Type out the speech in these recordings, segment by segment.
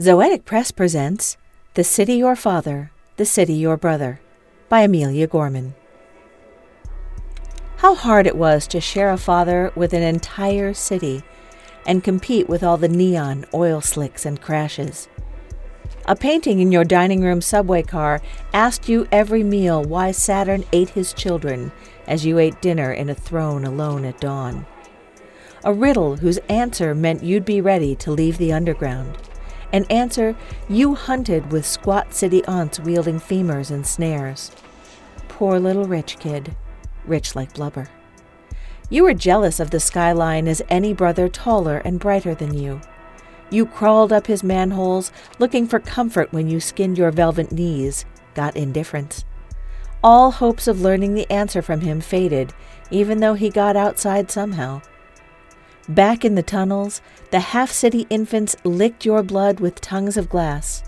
Zoetic Press presents The City Your Father, The City Your Brother by Amelia Gorman. How hard it was to share a father with an entire city and compete with all the neon, oil slicks, and crashes. A painting in your dining room subway car asked you every meal why Saturn ate his children as you ate dinner in a throne alone at dawn. A riddle whose answer meant you'd be ready to leave the underground. An answer you hunted with squat city aunts wielding femurs and snares. Poor little rich kid, rich like blubber. You were jealous of the skyline as any brother taller and brighter than you. You crawled up his manholes, looking for comfort when you skinned your velvet knees, got indifference. All hopes of learning the answer from him faded, even though he got outside somehow. Back in the tunnels, the half city infants licked your blood with tongues of glass.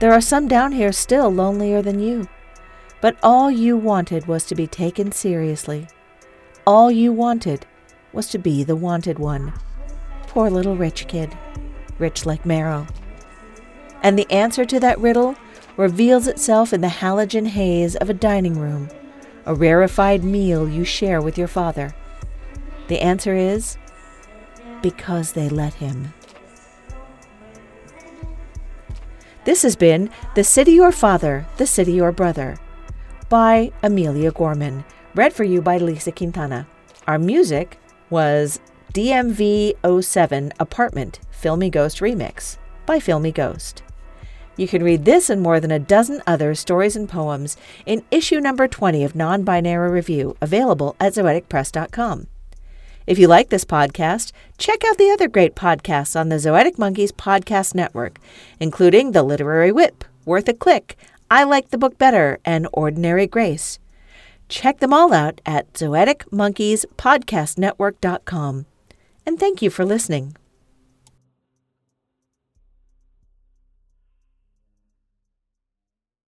There are some down here still lonelier than you. But all you wanted was to be taken seriously. All you wanted was to be the wanted one. Poor little rich kid, rich like marrow. And the answer to that riddle reveals itself in the halogen haze of a dining room, a rarefied meal you share with your father. The answer is because they let him. This has been The City Your Father, The City Your Brother by Amelia Gorman read for you by Lisa Quintana. Our music was DMV 07 Apartment Filmy Ghost Remix by Filmy Ghost. You can read this and more than a dozen other stories and poems in issue number 20 of Non Binary Review, available at zoeticpress.com. If you like this podcast, check out the other great podcasts on the Zoetic Monkeys Podcast Network, including The Literary Whip, Worth a Click, I Like the Book Better, and Ordinary Grace. Check them all out at zoeticmonkeyspodcastnetwork.com. And thank you for listening.